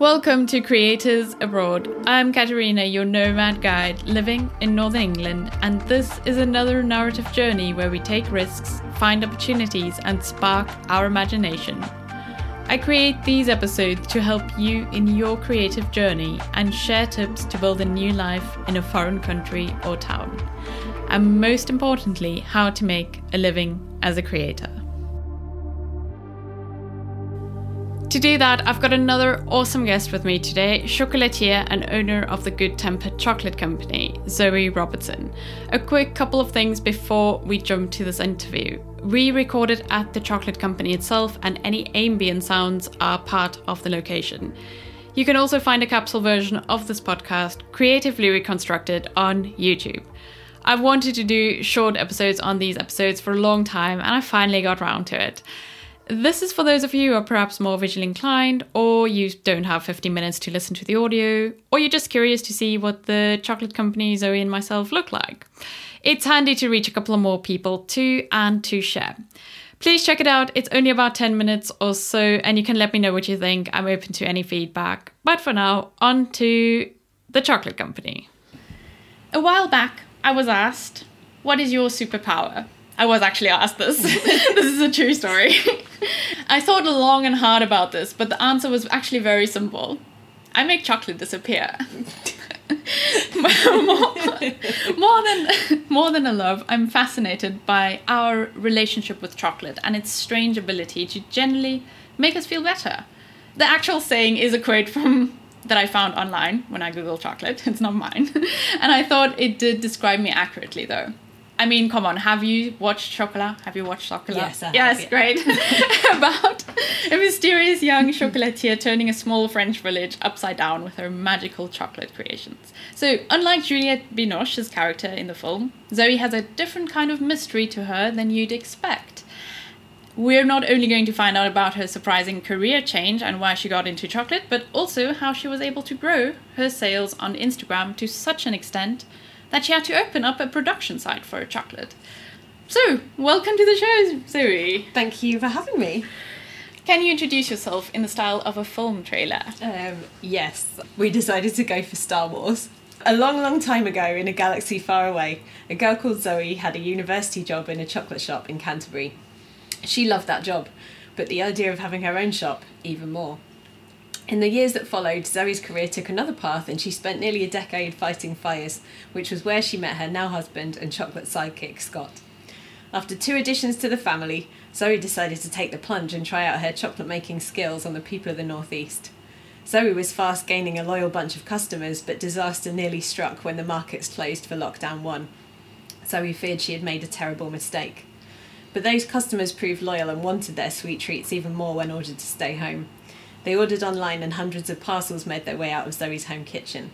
Welcome to Creators Abroad. I'm Katerina, your nomad guide living in Northern England, and this is another narrative journey where we take risks, find opportunities, and spark our imagination. I create these episodes to help you in your creative journey and share tips to build a new life in a foreign country or town. And most importantly, how to make a living as a creator. To do that, I've got another awesome guest with me today, chocolatier and owner of the Good Tempered Chocolate Company, Zoe Robertson. A quick couple of things before we jump to this interview. We recorded at the chocolate company itself, and any ambient sounds are part of the location. You can also find a capsule version of this podcast, creatively reconstructed, on YouTube. I've wanted to do short episodes on these episodes for a long time, and I finally got round to it. This is for those of you who are perhaps more visually inclined, or you don't have 15 minutes to listen to the audio, or you're just curious to see what the chocolate company Zoe and myself look like. It's handy to reach a couple of more people too and to share. Please check it out. It's only about 10 minutes or so, and you can let me know what you think. I'm open to any feedback. But for now, on to the chocolate company. A while back, I was asked, What is your superpower? I was actually asked this. this is a true story. I thought long and hard about this, but the answer was actually very simple. I make chocolate disappear. more, more than more than a love, I'm fascinated by our relationship with chocolate and its strange ability to generally make us feel better. The actual saying is a quote from that I found online when I googled chocolate. It's not mine. and I thought it did describe me accurately though. I mean, come on, have you watched Chocolat? Have you watched Chocolat? Yes, have, yes, yeah. great. About a mysterious young chocolatier turning a small French village upside down with her magical chocolate creations. So, unlike Juliette Binoche's character in the film, Zoe has a different kind of mystery to her than you'd expect. We're not only going to find out about her surprising career change and why she got into chocolate, but also how she was able to grow her sales on Instagram to such an extent that she had to open up a production site for her chocolate. So, welcome to the show, Zoe. Thank you for having me. Can you introduce yourself in the style of a film trailer? Um, yes, we decided to go for Star Wars. A long, long time ago, in a galaxy far away, a girl called Zoe had a university job in a chocolate shop in Canterbury. She loved that job, but the idea of having her own shop even more. In the years that followed, Zoe's career took another path and she spent nearly a decade fighting fires, which was where she met her now husband and chocolate sidekick, Scott. After two additions to the family, Zoe decided to take the plunge and try out her chocolate making skills on the people of the Northeast. Zoe was fast gaining a loyal bunch of customers, but disaster nearly struck when the markets closed for lockdown one. Zoe feared she had made a terrible mistake. But those customers proved loyal and wanted their sweet treats even more when ordered to stay home. They ordered online and hundreds of parcels made their way out of Zoe's home kitchen.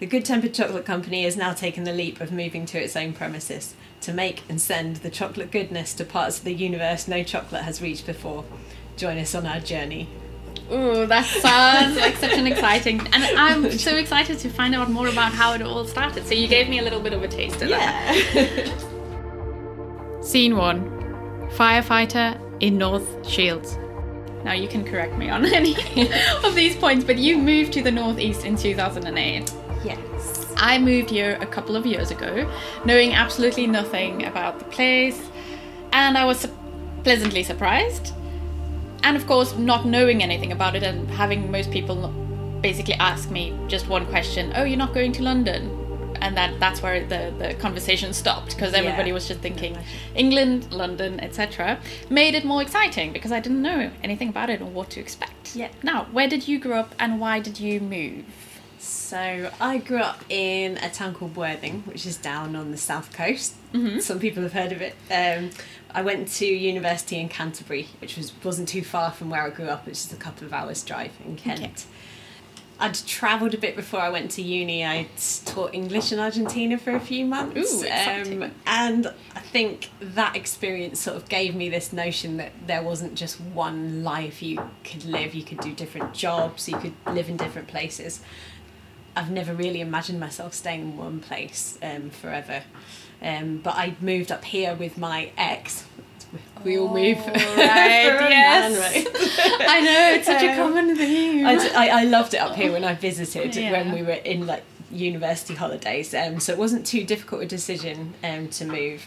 The Good Tempered Chocolate Company has now taken the leap of moving to its own premises to make and send the chocolate goodness to parts of the universe no chocolate has reached before. Join us on our journey. Ooh, that sounds like such an exciting, and I'm so excited to find out more about how it all started. So you gave me a little bit of a taste of that. Scene one: Firefighter in North Shields. Now you can correct me on any of these points, but you moved to the Northeast in 2008. yes. I moved here a couple of years ago, knowing absolutely nothing about the place, and I was su- pleasantly surprised. And of course, not knowing anything about it and having most people basically ask me just one question Oh, you're not going to London? And that, that's where the, the conversation stopped because everybody Yeah. was just thinking. England, London, etc. Made it more exciting because I didn't know anything about it or what to expect. Yeah. Now, where did you grow up and why did you move? So I grew up in a town called Worthing, which is down on the south coast. Some people have heard of it. Um, I went to university in Canterbury, which was wasn't too far from where I grew up. It's just a couple of hours drive in Kent. Okay. I'd travelled a bit before I went to uni. I taught English in Argentina for a few months. Ooh. Um, and I think that experience sort of gave me this notion that there wasn't just one life you could live. You could do different jobs, you could live in different places. I've never really imagined myself staying in one place um, forever. Um, but I moved up here with my ex. We all move. Right, yes. man, right? I know it's such a common theme. I, d- I- I loved it up here when I visited Yeah. when we were in like university holidays. Um, so it wasn't too difficult a decision um, to move.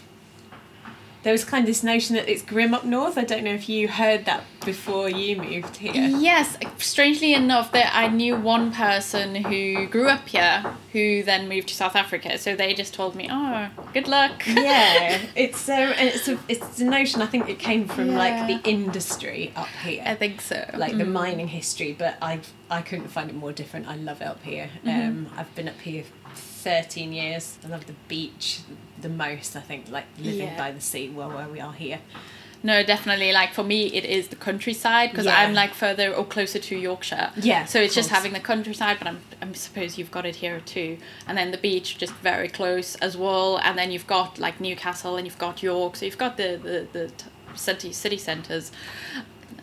There was kind of this notion that it's grim up north. I don't know if you heard that before you moved here. Yes, strangely enough, that I knew one person who grew up here, who then moved to South Africa. So they just told me, "Oh, good luck." yeah, it's um, and it's a it's a notion. I think it came from like the industry up here. I think so. like the Mm. mining history. But I I couldn't find it more different. I love it up here. Mm-hmm. Um, I've been up here thirteen years. I love the beach the most. I think like living Yeah. by the sea. Well, where we are here. No, definitely. Like for me, it is the countryside because Yeah. I'm like further or closer to Yorkshire. Yeah, So it's just having the countryside, but I'm I suppose you've got it here too, and then the beach just very close as well, and then you've got like Newcastle and you've got York, so you've got the the the t- city city centres.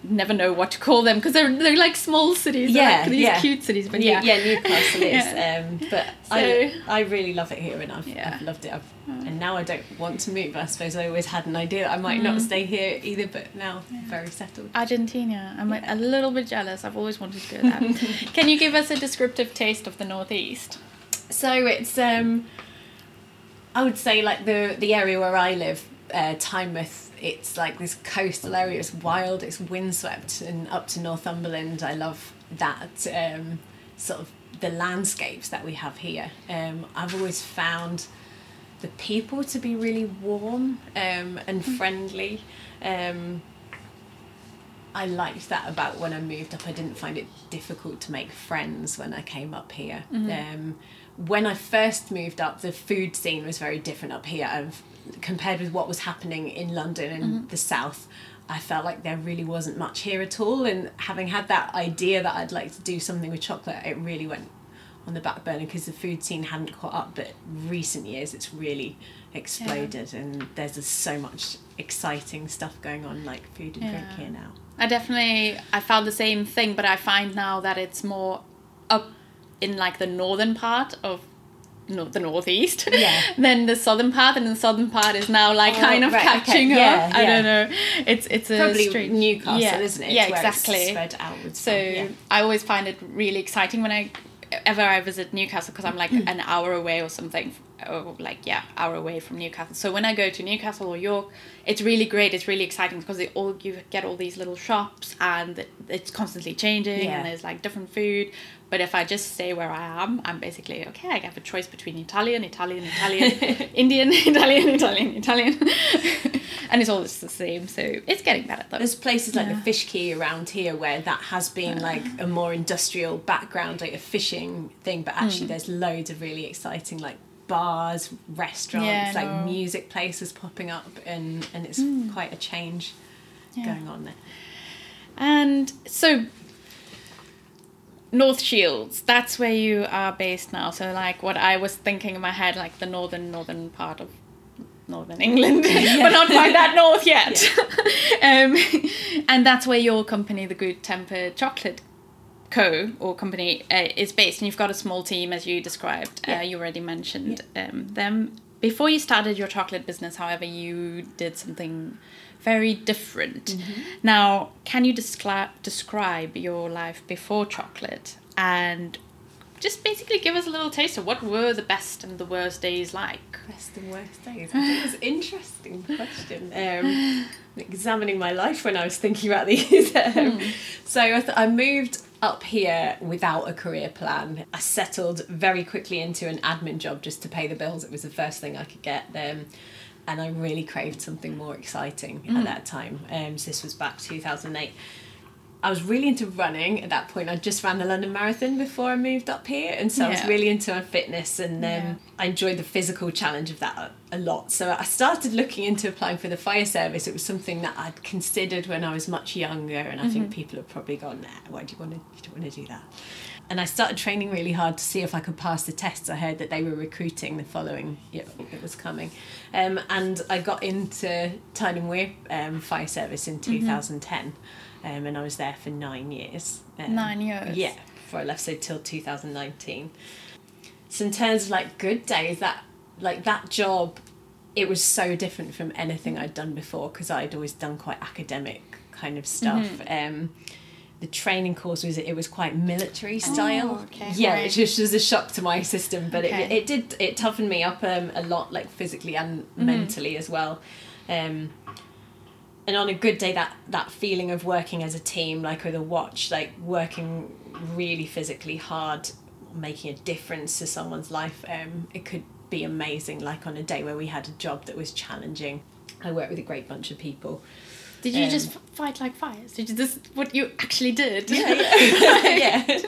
Never know what to call them because they're they're like small cities. Yeah, like these yeah. cute cities, but New- yeah, yeah, Newcastle is. Yeah. Um, but So- I I really love it here, and I've, Yeah. I've loved it. I've, and now I don't want to move. I suppose I always had an idea that I might not stay here either, but now very settled. Argentina. I'm Yeah. a, a little bit jealous. I've always wanted to go there. Can you give us a descriptive taste of the northeast? So it's um, I would say like the the area where I live, uh, Tynemouth. It's like this coastal area. It's wild. It's windswept, and up to Northumberland. I love that um, sort of the landscapes that we have here. Um, I've always found the people to be really warm um, and friendly. Um, I liked that about when I moved up. I didn't find it difficult to make friends when I came up here. Um, when I first moved up, the food scene was very different up here. I've, compared with what was happening in London and the south, I felt like there really wasn't much here at all. And having had that idea that I'd like to do something with chocolate, it really went on the back burner because the food scene hadn't caught up. But recent years, it's really exploded, and there's just so much exciting stuff going on, like food and drink here now. I definitely I found the same thing, but I find now that it's more up in like the northern part of no, the northeast Yeah. than the southern part, and the southern part is now like Oh, kind of right, okay. catching Yeah, up. I yeah. don't know. It's it's a Probably Newcastle, yeah. isn't it? Yeah, exactly. spread outwards. So from. I always find it really exciting when I ever I visit Newcastle because I'm like Mm. an hour away or something, or like yeah, hour away from Newcastle. So when I go to Newcastle or York, it's really great. It's really exciting because they all you get all these little shops and it's constantly changing Yeah. and there's like different food. But if I just stay where I am, I'm basically okay. I have a choice between Italian, Italian, Italian, Indian, Italian, Italian, Italian, and it's all just the same. So it's getting better though. There's places like Yeah. the Fish Quay around here where that has been like a more industrial background, like a fishing thing, but actually hmm. there's loads of really exciting like bars, restaurants, Yeah, like know. music places popping up, and and it's hmm. quite a change Yeah. going on there. And so North Shields, that's where you are based now. So like what I was thinking in my head, like the northern northern part of northern England, but not quite that north yet. um, and that's where your company, the Good Tempered Chocolate Co. or company, uh, is based. And you've got a small team, as you described. Yeah. Uh, you already mentioned um, them. Before you started your chocolate business, however, you did something very different. Now, can you descri- describe your life before chocolate and just basically give us a little taste of what were the best and the worst days like? Best and worst days. I think it's an interesting question. Um, examining my life when I was thinking about these. Um, So I, th- I moved up here without a career plan. I settled very quickly into an admin job just to pay the bills. It was the first thing I could get. Um, and I really craved something more exciting at that time. Um, so this was back 2008. I was really into running at that point. I just ran the London Marathon before I moved up here, and so I was really into my fitness, and um, Yeah. I enjoyed the physical challenge of that a, a lot. So I started looking into applying for the fire service. It was something that I'd considered when I was much younger, and I think people have probably gone, "Nah, why do you want to? You don't want to do that." And I started training really hard to see if I could pass the tests. I heard that they were recruiting the following year, it was coming. Um, and I got into Tyne and Wear um, Fire Service in 2010. Um, and I was there for nine years. Um, Nine years? Yeah, before I left, so till 2019. So in terms of like good days, that like that job, it was so different from anything I'd done before because I'd always done quite academic kind of stuff. Mm-hmm. Um, the training course was it was quite military style. Oh, okay. Yeah, Right. which was, a shock to my system, but it, it did it toughened me up um, a lot, like physically and Mm-hmm. mentally as well. Um, and on a good day, that that feeling of working as a team, like with a watch, like working really physically hard, making a difference to someone's life, um, it could be amazing. Like on a day where we had a job that was challenging, I worked with a great bunch of people. Did you Um, just fight like fires? Did you this what you actually did? yeah, yeah.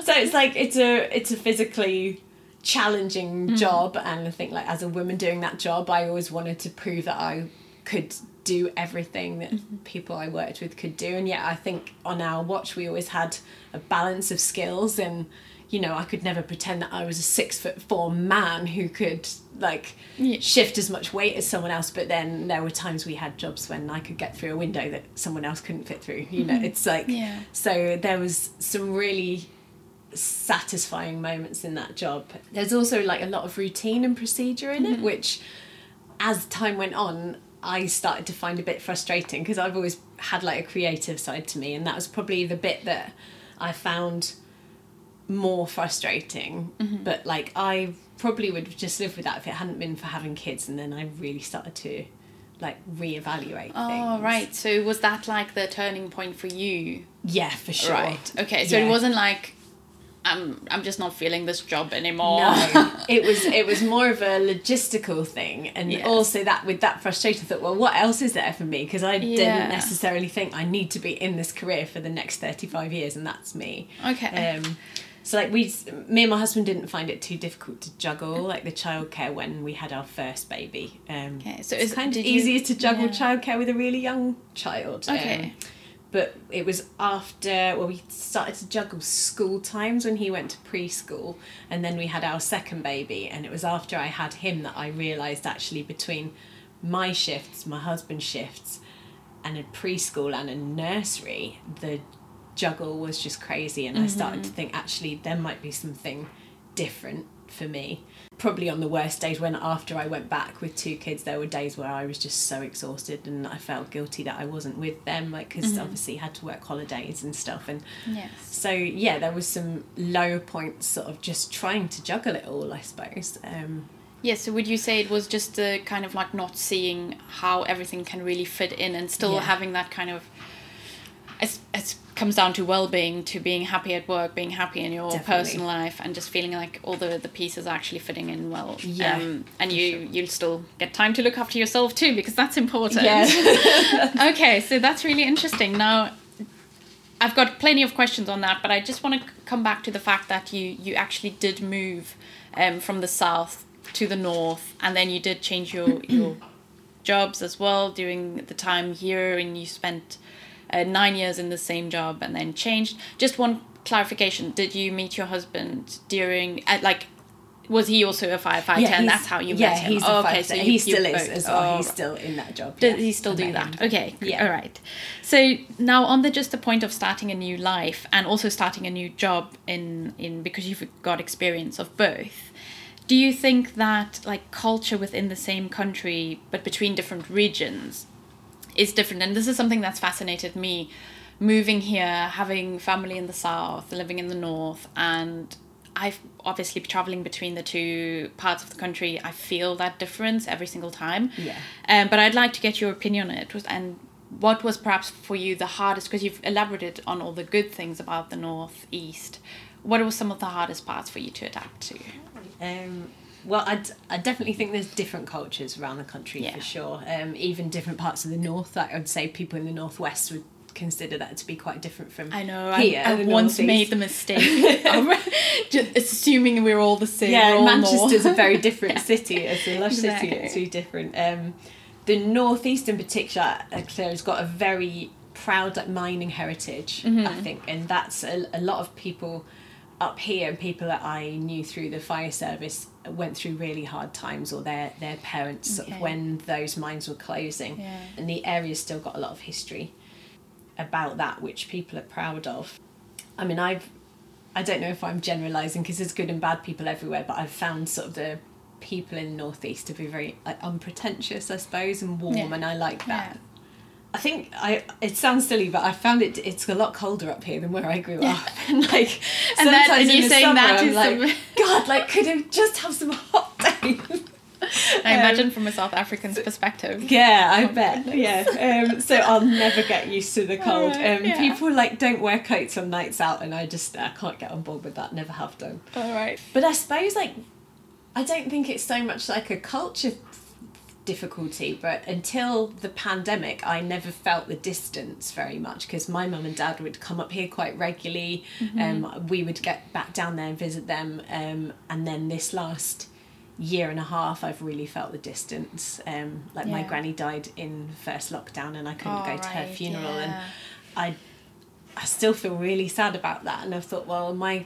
So it's like it's a it's a physically challenging job, and I think like as a woman doing that job, I always wanted to prove that I could do everything that mm-hmm. people I worked with could do, and yet I think on our watch we always had a balance of skills and. You know, I could never pretend that I was a six foot four man who could like Yeah. shift as much weight as someone else. But then there were times we had jobs when I could get through a window that someone else couldn't fit through. You know, mm-hmm. it's like Yeah. so there was some really satisfying moments in that job. There's also like a lot of routine and procedure in it, mm-hmm. which as time went on, I started to find a bit frustrating because I've always had like a creative side to me, and that was probably the bit that I found more frustrating. Mm-hmm. But like I probably would have just lived with that if it hadn't been for having kids, and then I really started to like reevaluate things. Oh things. right. So was that like the turning point for you? Yeah, for sure. Right. Okay. So Yeah. it wasn't like I'm I'm just not feeling this job anymore. No, it was it was more of a logistical thing, and Yes. also that with that frustration, I thought, well, what else is there for me? Because I Yeah. didn't necessarily think I need to be in this career for the next thirty five years, and that's me. Okay. Um, so like we, me and my husband didn't find it too difficult to juggle like the childcare when we had our first baby. Um, Okay, so it's kind of did you- easier to juggle yeah. childcare with a really young child. um, Okay. But it was after well we started to juggle school times when he went to preschool and then we had our second baby and it was after i had him that i realized actually between my shifts my husband's shifts and a preschool and a nursery the juggle was just crazy and i started mm-hmm. to think actually there might be something different for me probably on the worst days when after I went back with two kids there were days where I was just so exhausted and I felt guilty that I wasn't with them like because obviously had to work holidays and stuff and yes. so yeah there was some low points sort of just trying to juggle it all I suppose um Yeah, so would you say it was just the kind of like not seeing how everything can really fit in and still Yeah. having that kind of it's, it comes down to well-being to being happy at work being happy in your Definitely. personal life and just feeling like all the, the pieces are actually fitting in well Yeah, um, and you sure. you'll still get time to look after yourself too because that's important yeah okay, so that's really interesting. Now, I've got plenty of questions on that, but I just want to come back to the fact that you you actually did move um, from the south to the north, and then you did change your your jobs as well during the time here, and you spent uh, nine years in the same job, and then changed. Just one clarification: Did you meet your husband during at like? Was he also a firefighter, and that's how you yeah, met him? he's Oh, a okay, so you, he still is both- as well oh, he's still in that job does yeah. he still do that? him. Okay. Yeah. All right. So now on the just the point of starting a new life and also starting a new job in in because you've got experience of both. Do you think that like culture within the same country but between different regions is different? And this is something that's fascinated me moving here, having family in the south, living in the north and I've obviously traveling between the two parts of the country. I feel that difference every single time. Yeah. Um, but I'd like to get your opinion on it. And what was perhaps for you the hardest? Because you've elaborated on all the good things about the northeast. What were some of the hardest parts for you to adapt to? Um, well, I, I definitely think there's different cultures around the country Yeah. for sure. Um, even different parts of the north. Like I would say, people in the northwest would consider that to be quite different from I know. here. I, I once northeast. made the mistake of just assuming we're all the same. Yeah, Manchester's a very different Yeah. city. It's a lush Exactly. city. It's really different. Um, the northeast in particular, uh, Claire has got a very proud like mining heritage. Mm-hmm. I think, and that's a, a lot of people up here and people that I knew through the fire service went through really hard times or their their parents sort of Okay. when those mines were closing Yeah. and the area's still got a lot of history about that which people are proud of I mean I've I don't know if I'm generalizing because there's good and bad people everywhere but I've found sort of the people in the northeast to be very like unpretentious, I suppose, and warm, Yeah. and I like that. Yeah. I think I. It sounds silly, but I found it. It's a lot colder up here than where I grew up. And like And that- sometimes and in you the saying summer, that I'm is like, some- God, like could I just have some hot days? I Um, imagine from a South African's perspective. Yeah, I Oh, bet. goodness. Yeah. Um, so I'll never get used to the cold. Alright, Um, yeah. People like don't wear coats on nights out, and I just I can't get on board with that. Never have done. All right. But I suppose like I don't think it's so much like a culture difficulty, but until the pandemic, I never felt the distance very much because my mum and dad would come up here quite regularly. Um, we would get back down there and visit them, um, and then this last year and a half, I've really felt the distance. Um, like my granny died in first lockdown, and I couldn't Oh, go to her right, funeral, and. I I still feel really sad about that. And I've thought, well, my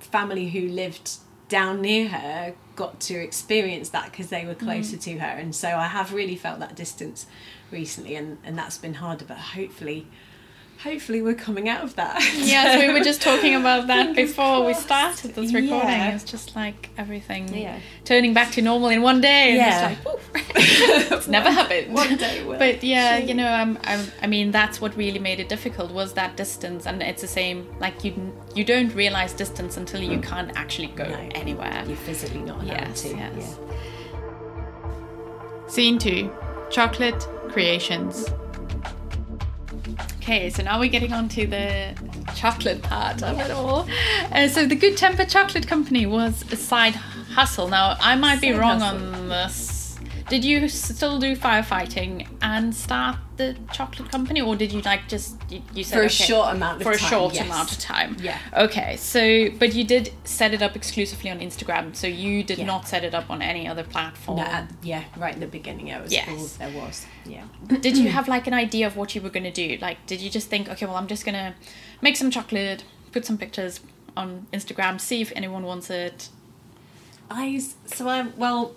family who lived down near her got to experience that because they were mm. closer to her. And so I have really felt that distance recently, and, and that's been harder. But hopefully, hopefully, we're coming out of that. Yes, we were just talking about that before we started this recording. Yeah. It's just like everything Yeah. turning back to normal in one day. And Yeah. It's like, it's never happened. One day will. But yeah, you know, I'm, I'm, I mean, that's what really made it difficult was that distance, and it's the same. Like you, you don't realize distance until you can't actually go No. anywhere. You're physically not allowed Yes, to. yes. Scene 2 Chocolate Creations. Okay, so now we're getting on to the chocolate part of it all. Uh, so the Good Temper Chocolate Company was a side hustle. Now I might be Side wrong hustle. on this. Did you still do firefighting and start the chocolate company, or did you like just you, you said For a okay, short amount of for a time, short yes. amount of time? Yeah. Okay, so but you did set it up exclusively on Instagram, so you did Yeah. not set it up on any other platform. No, at- yeah, right in the beginning, it was Yes. there was. Yeah. did you have like an idea of what you were going to do like did you just think okay well i'm just going to make some chocolate put some pictures on instagram see if anyone wants it I so I well,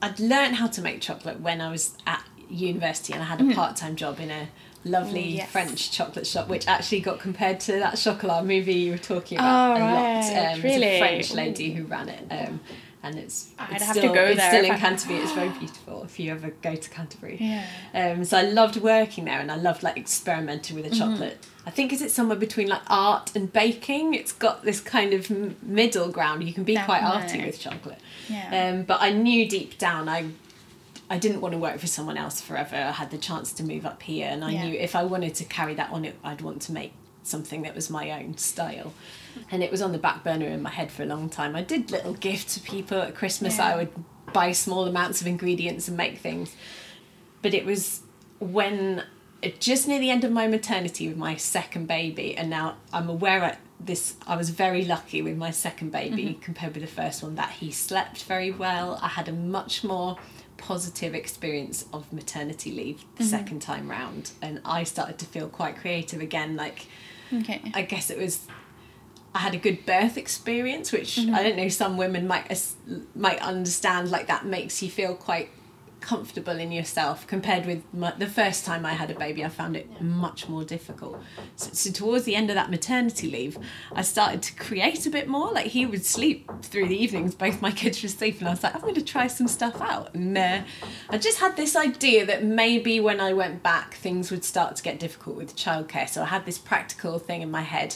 I'd learned how to make chocolate when I was at university, and I had a part time job in a lovely Mm. yes. French chocolate shop, which actually got compared to that chocolat movie you were talking about Oh, a lot. right, Um, It was really? a French lady who ran it. Um, and it's, I'd it's have to still, go it's there still in I- Canterbury. It's very beautiful if you ever go to Canterbury. Yeah. Um, so I loved working there, and I loved like experimenting with the Mm-hmm. chocolate. I think is it somewhere between like art and baking. It's got this kind of middle ground. You can be quite arty Definitely. with chocolate. Yeah. Um, but I knew deep down I I didn't want to work for someone else forever. I had the chance to move up here, and I Yeah. knew if I wanted to carry that on, it I'd want to make something that was my own style. And it was on the back burner in my head for a long time. I did little gifts to people at Christmas. Yeah. I would buy small amounts of ingredients and make things. But it was when just near the end of my maternity with my second baby, and now I'm aware at this. I was very lucky with my second baby mm-hmm. compared with the first one that he slept very well. I had a much more positive experience of maternity leave the mm-hmm. second time round, and I started to feel quite creative again. Like okay I guess it was I had a good birth experience, which mm-hmm. I don't know some women might might understand. Like that makes you feel quite comfortable in yourself compared with my, the first time I had a baby. I found it much more difficult. So, so towards the end of that maternity leave, I started to create a bit more. Like he would sleep through the evenings, both my kids were asleep, and I was like, I'm going to try some stuff out. And uh, I just had this idea that maybe when I went back, things would start to get difficult with childcare. So I had this practical thing in my head.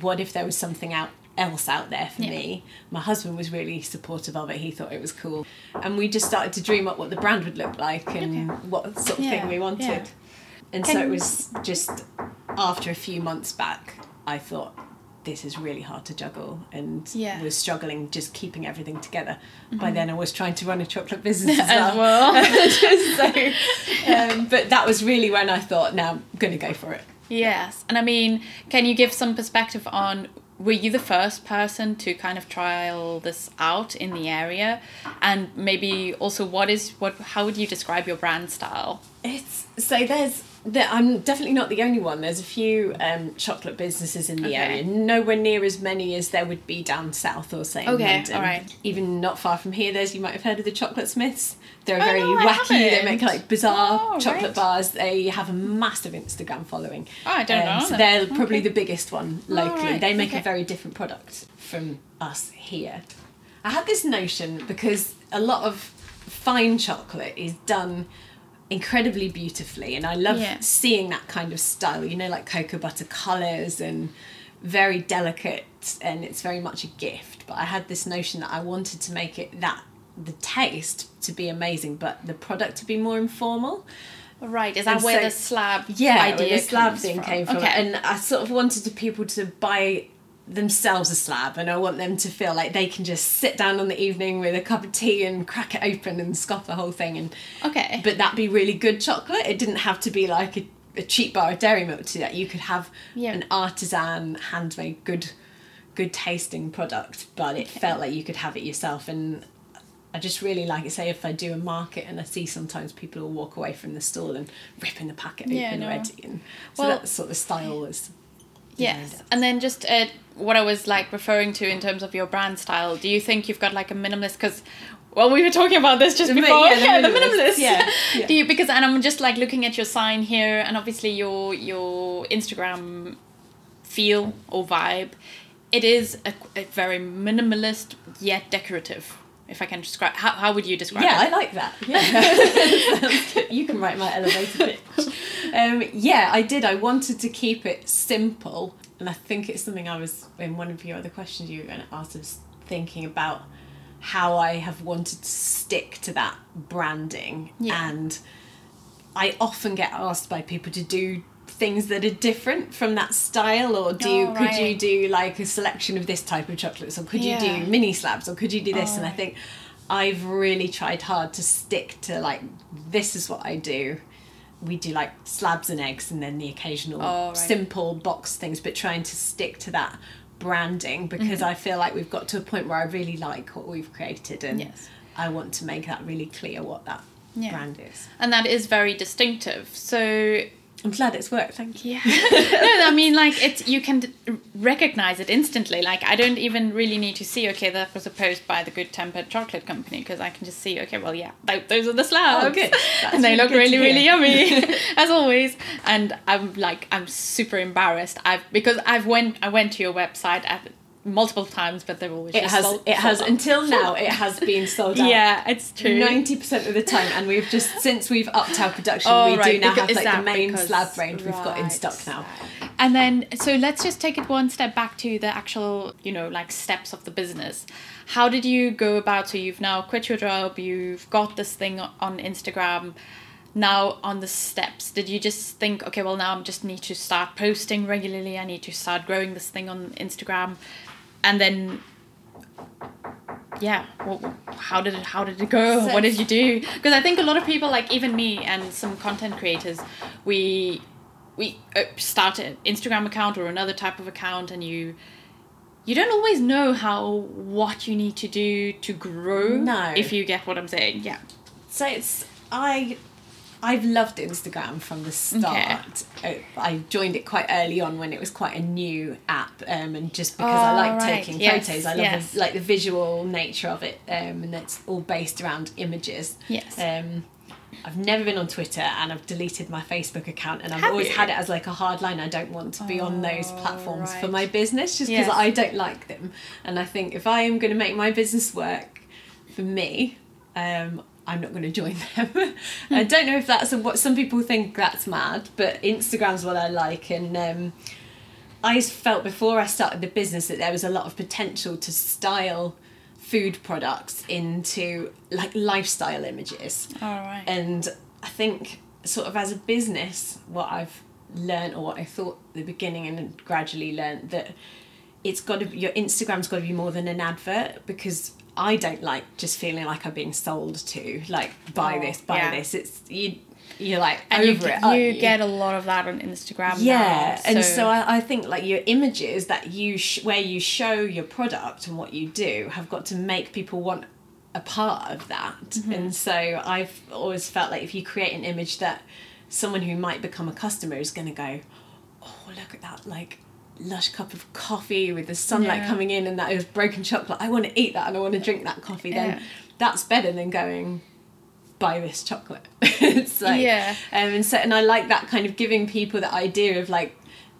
What if there was something out else out there for Yeah. me? My husband was really supportive of it. He thought it was cool, and we just started to dream up what the brand would look like and what sort of Yeah, thing we wanted. yeah. And so it was just after a few months back, I thought this is really hard to juggle and Yeah. Mm-hmm. was struggling just keeping everything together. By then, I was trying to run a chocolate business as as well. well so, um, but that was really when I thought, now I'm going to go for it. yes and i mean can you give some perspective on were you the first person to kind of trial this out in the area? And maybe also what is what how would you describe your brand style? It's so there's there, I'm definitely not the only one. There's a few um, chocolate businesses in the Okay. area. Nowhere near as many as there would be down south or say in Okay, London. alright. Even not far from here, there's you might have heard of the Chocolate Smiths. They're Oh, very no, wacky. They make like bizarre Oh, chocolate right. bars. They have a massive Instagram following. Oh, I don't know So they're probably Okay. the biggest one locally. Alright, They make a very different product from us here. I had this notion because a lot of fine chocolate is done incredibly beautifully and I love Yeah. seeing that kind of style, you know, like cocoa butter colours and very delicate and it's very much a gift. But I had this notion that I wanted to make it that the taste to be amazing but the product to be more informal. Right. Is that And where so- the slab Yeah, idea the slab thing from? came from. Okay. And I sort of wanted people to buy themselves a slab and I want them to feel like they can just sit down on the evening with a cup of tea and crack it open and scoff the whole thing and okay. but that be really good chocolate. It didn't have to be like a, a cheap bar of dairy milk to that. You could have Yeah. an artisan handmade good good tasting product, but it felt like you could have it yourself and I just really like it. Say if I do a market and I see sometimes people will walk away from the stall and ripping the packet Yeah, open no. already, and so Well- that sort of style was. Yes, and then just uh, what I was like referring to in terms of your brand style. Do you think you've got like a minimalist? Because well, we were talking about this just The mi- before. yeah, the the minimalist, minimalist. yeah, yeah. Do you because and I'm just like looking at your sign here, and obviously your your Instagram feel or vibe. It is a, a very minimalist yet decorative. If I can describe, how, how would you describe Yeah, I like that. Yeah, you can write my elevator pitch. Um, yeah, I did. I wanted to keep it simple, and I think it's something I was in one of your other questions you were going to ask. I was thinking about how I have wanted to stick to that branding, Yeah. and I often get asked by people to do things that are different from that style or do you Oh, could you do like a selection of this type of chocolates or could you do mini slabs or could you do this Oh, and i think i've really tried hard to stick to like this is what i do we do like slabs and eggs and then the occasional Oh, right. simple box things but trying to stick to that branding because Mm-hmm. i feel like we've got to a point where i really like what we've created and Yes. i want to make that really clear what that Yeah. brand is And that is very distinctive. So i'm glad it's worked thank you Yeah. no, I mean, like it's you can recognize it instantly. Like I don't even really need to see. Okay, that was a post by the Good Tempered Chocolate Company because I can just see. Okay, well, yeah, th- those are the oh, slabs. Oh, good. That's and they really look really, really yummy as always. And I'm like, I'm super embarrassed. I've because I've went I went to your website at multiple times, but they're always it just has sold- it has sold out. until now it has been sold out Yeah, it's true. Ninety percent of the time, and we've just since we've upped our production, Oh, we do now have like the main because- slab range we've got in stock now. And then, so let's just take it one step back to the actual, you know, like steps of the business. How did you go about? So you've now quit your job, you've got this thing on Instagram. Now on the steps, did you just think, okay, well now I just need to start posting regularly. I need to start growing this thing on Instagram, and then, yeah, well, how did it how did it go? So- what did you do? Because I think a lot of people, like even me and some content creators, we we uh, start an Instagram account or another type of account, and you you don't always know how what you need to do to grow. No. if you get what I'm saying. Yeah. So it's I. I've loved Instagram from the start. Uh, I joined it quite early on when it was quite a new app, um, and just because I Oh, like right. taking Yes, photos, I love yes. the, like the visual nature of it, um, and it's all based around images. Yes. Um, I've never been on Twitter and I've deleted my Facebook account and I've Have always you? had it as like a hard line. I don't want to be on those Oh, platforms for my business just because Yes. I don't like them. And I think if I am going to make my business work for me, um, I'm not going to join them. I don't know if that's what some people think that's mad, but Instagram's what I like. And um, I felt before I started the business that there was a lot of potential to style food products into like lifestyle images. All right. And I think, sort of as a business, what I've learned or what I thought at the beginning and gradually learned that it's got to be, your Instagram's got to be more than an advert because I don't like just feeling like I'm being sold to like buy Oh, this, buy yeah. this. It's you, you're like and over you, it. you you? get a lot of that on Instagram. yeah now, and so I, I think like your images that you sh- where you show your product and what you do have got to make people want a part of that Mm-hmm. and so i've always felt like if you create an image that someone who might become a customer is going to go oh look at that like lush cup of coffee with the sunlight Yeah. coming in and that is broken chocolate i want to eat that and i want to drink that coffee Yeah. then that's better than going buy this chocolate it's like Yeah. um, and so and I like that kind of giving people the idea of like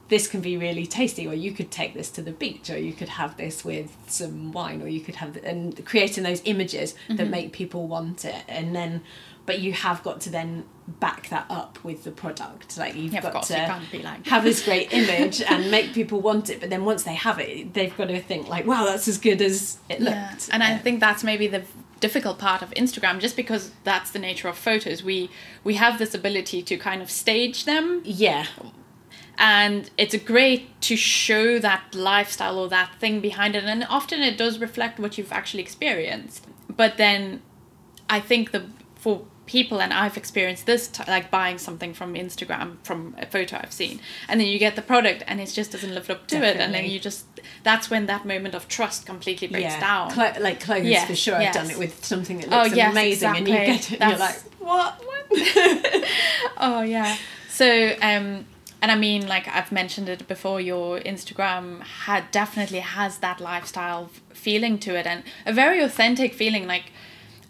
this can be really tasty or you could take this to the beach or you could have this with some wine or you could have and creating those images Mm-hmm. that make people want it and then but you have got to then back that up with the product like you've Yeah, got to you can't be like- have this great image and make people want it but then once they have it they've got to think like wow that's as good as it looked Yeah. And I think that's maybe the difficult part of Instagram, just because that's the nature of photos. We we have this ability to kind of stage them, yeah and it's great to show that lifestyle or that thing behind it, and often it does reflect what you've actually experienced. But then, I think the for people and I've experienced this t- like buying something from Instagram from a photo I've seen and then you get the product and it just doesn't live up to it and then you just that's when that moment of trust completely breaks yeah. down. Clo- like clothes Yes, for sure. I've done it with something that Oh, looks yes, amazing and you get it and you're like what? What? Oh yeah. So um and I mean like I've mentioned it before your Instagram had definitely has that lifestyle feeling to it and a very authentic feeling like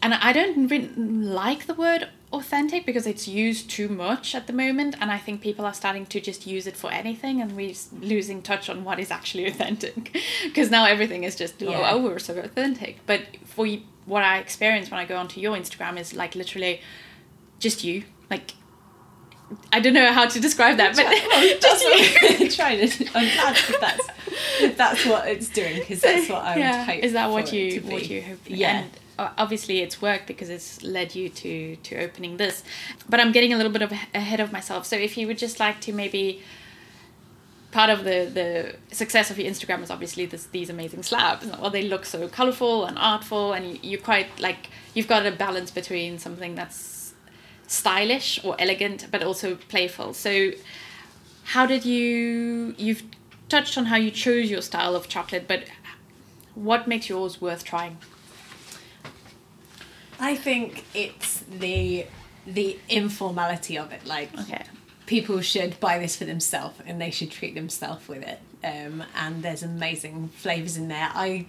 and I don't really like the word authentic because it's used too much at the moment and I think people are starting to just use it for anything and we're losing touch on what is actually authentic because now everything is just oh, Yeah. oh we're so authentic but for what I experience when I go onto your Instagram is like literally just you like I don't know how to describe that, but just you. trying to. I'm glad if that's if that's what it's doing because that's what I yeah. would hope. Is that what you what you hope? Yeah. And obviously, it's worked because it's led you to to opening this. But I'm getting a little bit of ahead of myself. So if you would just like to maybe. Part of the, the success of your Instagram is obviously this, these amazing slabs. Well, they look so colorful and artful, and you, you quite like you've got a balance between something that's stylish or elegant, but also playful. So, how did you you've touched on how you chose your style of chocolate but what makes yours worth trying I think it's the the informality of it. Like okay people should buy this for themselves and they should treat themselves with it. Um, and there's amazing flavors in there. I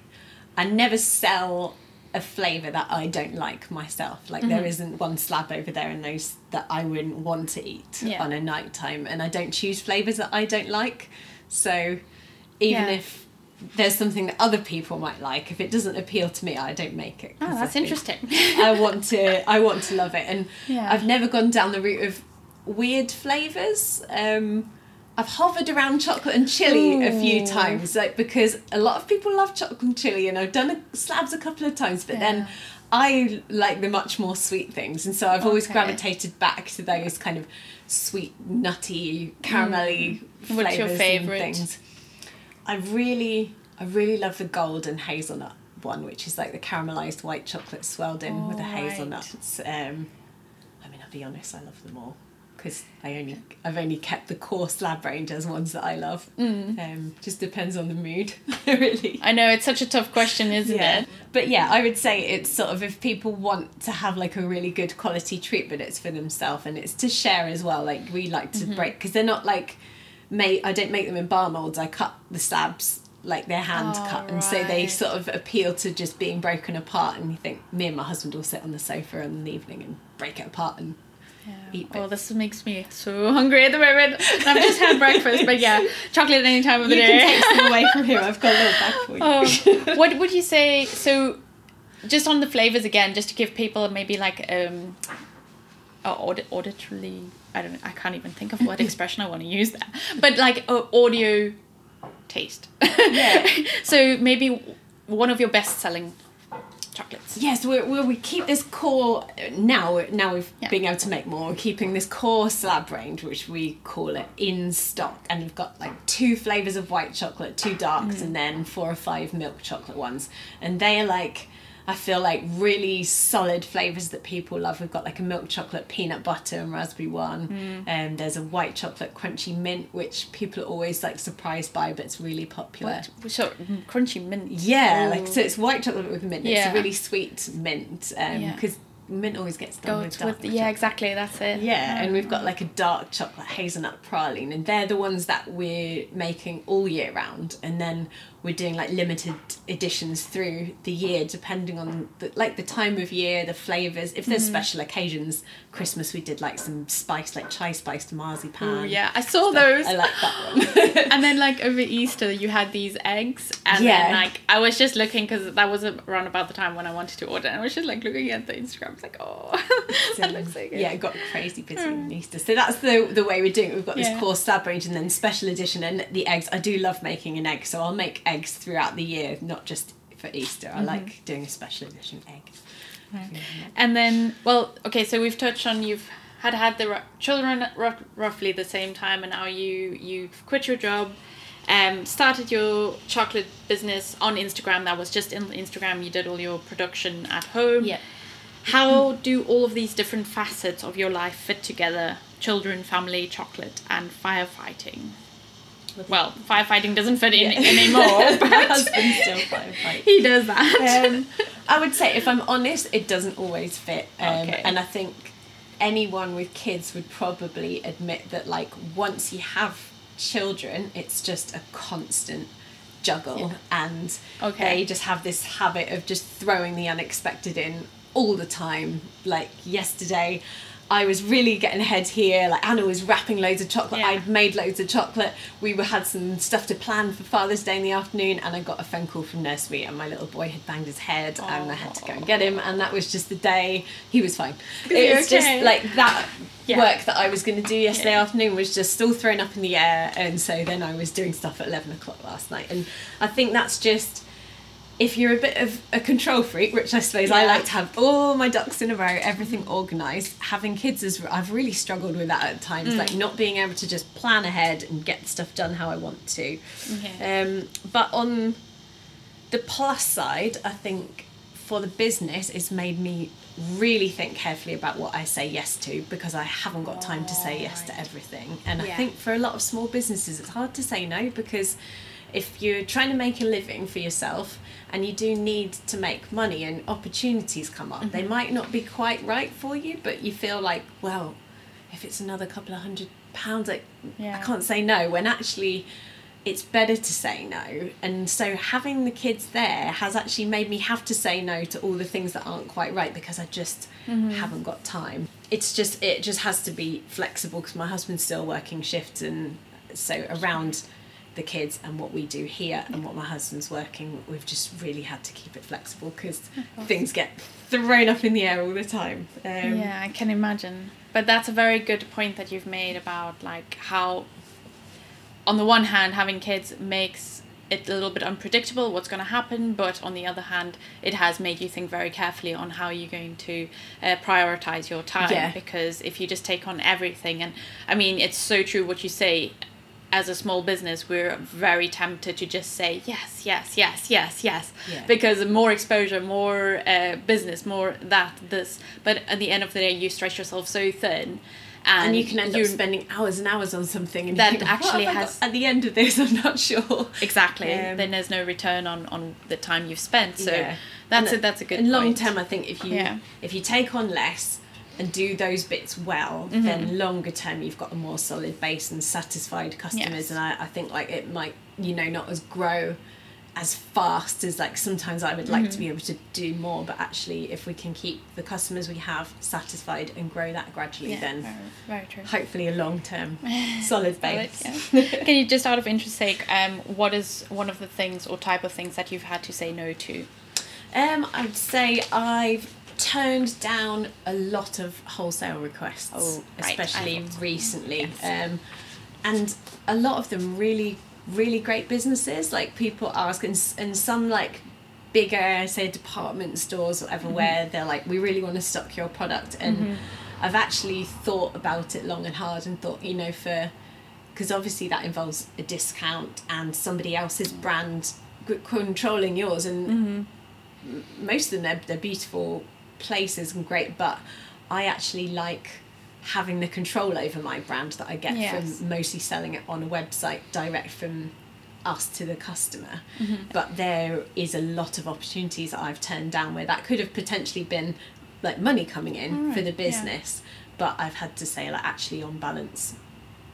I never sell a flavor that I don't like myself. Like there isn't one slab over there in those that I wouldn't want to eat Yeah. on a night time, and I don't choose flavors that I don't like. So even Yeah. if there's something that other people might like, if it doesn't appeal to me, I don't make it. oh that's think interesting I want to I want to love it and Yeah. I've never gone down the route of weird flavors um I've hovered around chocolate and chili a few times like because a lot of people love chocolate and chili and I've done a, slabs a couple of times but Yeah. then I like the much more sweet things and so I've always Okay. gravitated back to those kind of sweet nutty caramelly Mm. What's your flavors and things I really, I really love the golden hazelnut one, which is like the caramelized white chocolate swelled in with the Oh, right. hazelnuts. Um, I mean, I'll be honest, I love them all because I only, I've only kept the core slab range as ones that I love. Mm. Um, just depends on the mood, really. i know it's such a tough question isn't Yeah, it but yeah, I would say it's sort of if people want to have like a really good quality treat, but it's for themselves and it's to share as well. Like we like Mm-hmm. to break because they're not like made. I don't make them in bar molds. I cut the slabs like they're hand Oh, cut, and so they sort of appeal to just being broken apart. And you think me and my husband will sit on the sofa in the evening and break it apart and eat oh this makes me so hungry at the moment i've just had breakfast but yeah chocolate at any time of the You day can take some away from here. I've got a little bag for you. Oh, what would you say? So, just on the flavors again, just to give people maybe like um, audit auditorily. I don't. I can't even think of what expression I want to use there. But like a audio taste. Yeah. so maybe one of your best selling chocolates. Yes, we we we keep this core now. Now we've Yeah. been able to make more. We're keeping this core slab range, which we call it, in stock, and we've got like two flavors of white chocolate, two darks, mm. and then four or five milk chocolate ones, and they are like. I feel like really solid flavors that people love. We've got like a milk chocolate peanut butter and raspberry one, and there's a white chocolate crunchy mint, which people are always like surprised by, but it's really popular. What? So mm, crunchy mint. Yeah, Ooh. like so it's white chocolate with mint. It's Yeah. a really sweet mint Yeah. Mint always gets done with with, yeah, exactly. That's it. Yeah, and we've got like a dark chocolate hazelnut praline, and they're the ones that we're making all year round. And then we're doing like limited editions through the year, depending on the, like the time of year, the flavors. If there's mm-hmm. special occasions, Christmas we did like some spice, like chai spiced marzipan. Ooh, yeah, I saw those. I like that one. and then like over Easter, you had these eggs, and Yeah. then like I was just looking because that was around about the time when I wanted to order, and I was just like looking at the Instagram. Was like, oh, that looks so good. Yeah, it got crazy busy in Easter. So that's the the way we're doing it. We've got this Yeah. core slab range and then special edition and the eggs. I do love making an egg, so I'll make eggs throughout the year, not just for Easter. Mm-hmm. I like doing a special edition egg. And then, well, okay, so we've touched on you've had had the ru- children at rough, roughly the same time, and now you you've quit your job, um, started your chocolate business on Instagram. That was just in Instagram. You did all your production at home. Yeah. How do all of these different facets of your life fit together? Children, family, chocolate, and firefighting. Well, firefighting doesn't fit in anymore, My but husband still firefights. he does that. um, I would say, if I'm honest, it doesn't always fit. Um, Okay. And I think anyone with kids would probably admit that, like, once you have children, it's just a constant juggle. And Okay. they just have this habit of just throwing the unexpected in all the time. Like, yesterday, I was really getting ahead here. Like Anna was wrapping loads of chocolate. Yeah. I'd made loads of chocolate. We were had some stuff to plan for Father's Day in the afternoon, and I got a phone call from nursery, and my little boy had banged his head, and I had to go and get him. And that was just the day. He was fine. It was okay? just like that Yeah. work that I was going to do yesterday Yeah. afternoon was just still thrown up in the air, and so then I was doing stuff at eleven o'clock last night, and I think that's just if you're a bit of a control freak, which I suppose I like to have all my ducks in a row, everything organised, having kids is I've really struggled with that at times, Mm. like not being able to just plan ahead and get stuff done how I want to. Okay. Um, but on the plus side, I think for the business, it's made me really think carefully about what I say yes to because I haven't got time to say yes to everything. And I think for a lot of small businesses, it's hard to say no because if you're trying to make a living for yourself and you do need to make money and opportunities come up, Mm-hmm. they might not be quite right for you, but you feel like, well, if it's another couple of hundred pounds, like Yeah. I can't say no. When actually, it's better to say no. And so having the kids there has actually made me have to say no to all the things that aren't quite right because I just haven't got time. It's just it just has to be flexible because my husband's still working shifts and so around the kids and what we do here and what my husband's working we've just really had to keep it flexible because things get thrown up in the air all the time um, yeah, I can imagine. But that's a very good point that you've made about like how, on the one hand, having kids makes it a little bit unpredictable what's going to happen, but on the other hand, it has made you think very carefully on how you're going to uh, prioritize your time. Yeah. Because if you just take on everything, and I mean, it's so true what you say. As a small business, we're very tempted to just say yes, yes, yes, yes, yes, Yeah. because more exposure, more uh, business, more that, this. But at the end of the day, you stretch yourself so thin, and, and you can end up spending hours and hours on something and That you think, "What actually has- got at the end of this i'm not sure exactly. Um, then there's no return on on the time you've spent. So Yeah. that's And a that's a good in long term i think if you Yeah. if you take on less and do those bits well Mm-hmm. then longer term you've got a more solid base and satisfied customers Yes. and I, I think like it might you know not as grow as fast as like sometimes I would like Mm-hmm. to be able to do more but actually if we can keep the customers we have satisfied and grow that gradually Yeah, then very, very true. hopefully a long term solid base Solid, yeah. Can you just out of interest sake, um, what is one of the things or type of things that you've had to say no to? Um, I'd say I've turned down a lot of wholesale requests, Oh, right. especially I thought so. recently. Yes. Um, and a lot of them really, really great businesses. Like people ask, and, and some like bigger, say, department stores, or Mm-hmm. where they're like, we really want to stock your product. And I've actually thought about it long and hard and thought, you know, for because obviously that involves a discount and somebody else's brand controlling yours and m- most of them they're, they're beautiful places and great but i actually like having the control over my brand that i get Yes. from mostly selling it on a website direct from us to the customer but there is a lot of opportunities that i've turned down where that could have potentially been like money coming in Alright, for the yeah. business. But I've had to say like actually on balance,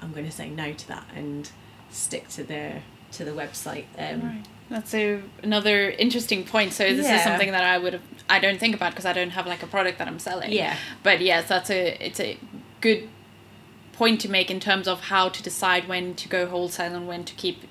I'm going to say no to that and stick to the to the website. Um, Right. That's a, another interesting point. So this Yeah. is something that I would have I don't think about because I don't have like a product that I'm selling. Yeah. But yes, that's a it's a good point to make in terms of how to decide when to go wholesale and when to keep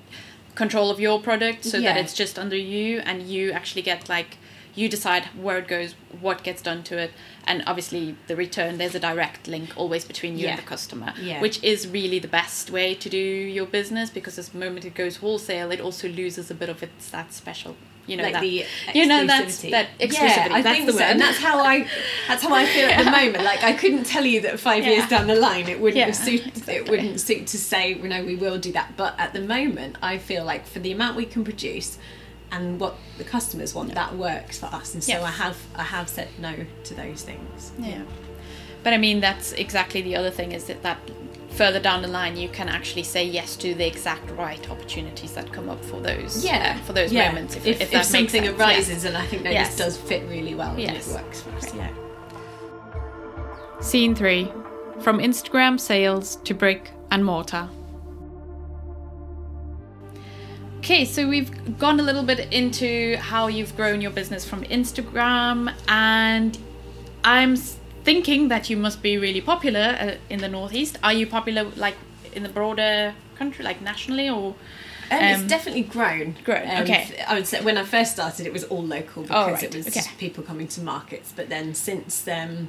control of your product so that it's just under you and you actually get like you decide where it goes, what gets done to it, and obviously the return. There's a direct link always between you Yeah. and the customer, Yeah. which is really the best way to do your business because the moment it goes wholesale, it also loses a bit of its that special, you know, like that the you know that's exclusivity. that exclusivity. Yeah, I that's think the so, and that's how I that's how I feel at the moment. Like I couldn't tell you that five Yeah. years down the line it wouldn't Yeah, suit exactly. it wouldn't suit to say you know we will do that. But at the moment, I feel like for the amount we can produce and what the customers want, that works for us. And so Yes. I have I have said no to those things. Yeah. But I mean, that's exactly the other thing is that, that further down the line, you can actually say yes to the exact right opportunities that come up for those Yeah, for those yeah. moments. If, if, if, that makes something sense. arises, and I think that Yes. this does fit really well, Yes. and it works for us. Great. Yeah. Scene 3 From Instagram sales to brick and mortar. Okay, so we've gone a little bit into how you've grown your business from Instagram, and I'm thinking that you must be really popular uh, in the Northeast. Are you popular like in the broader country, like nationally, or? Um, Um, it's definitely grown. grown, Um, okay. I would say when I first started, it was all local Oh, because right, it was okay. people coming to markets. But then since um,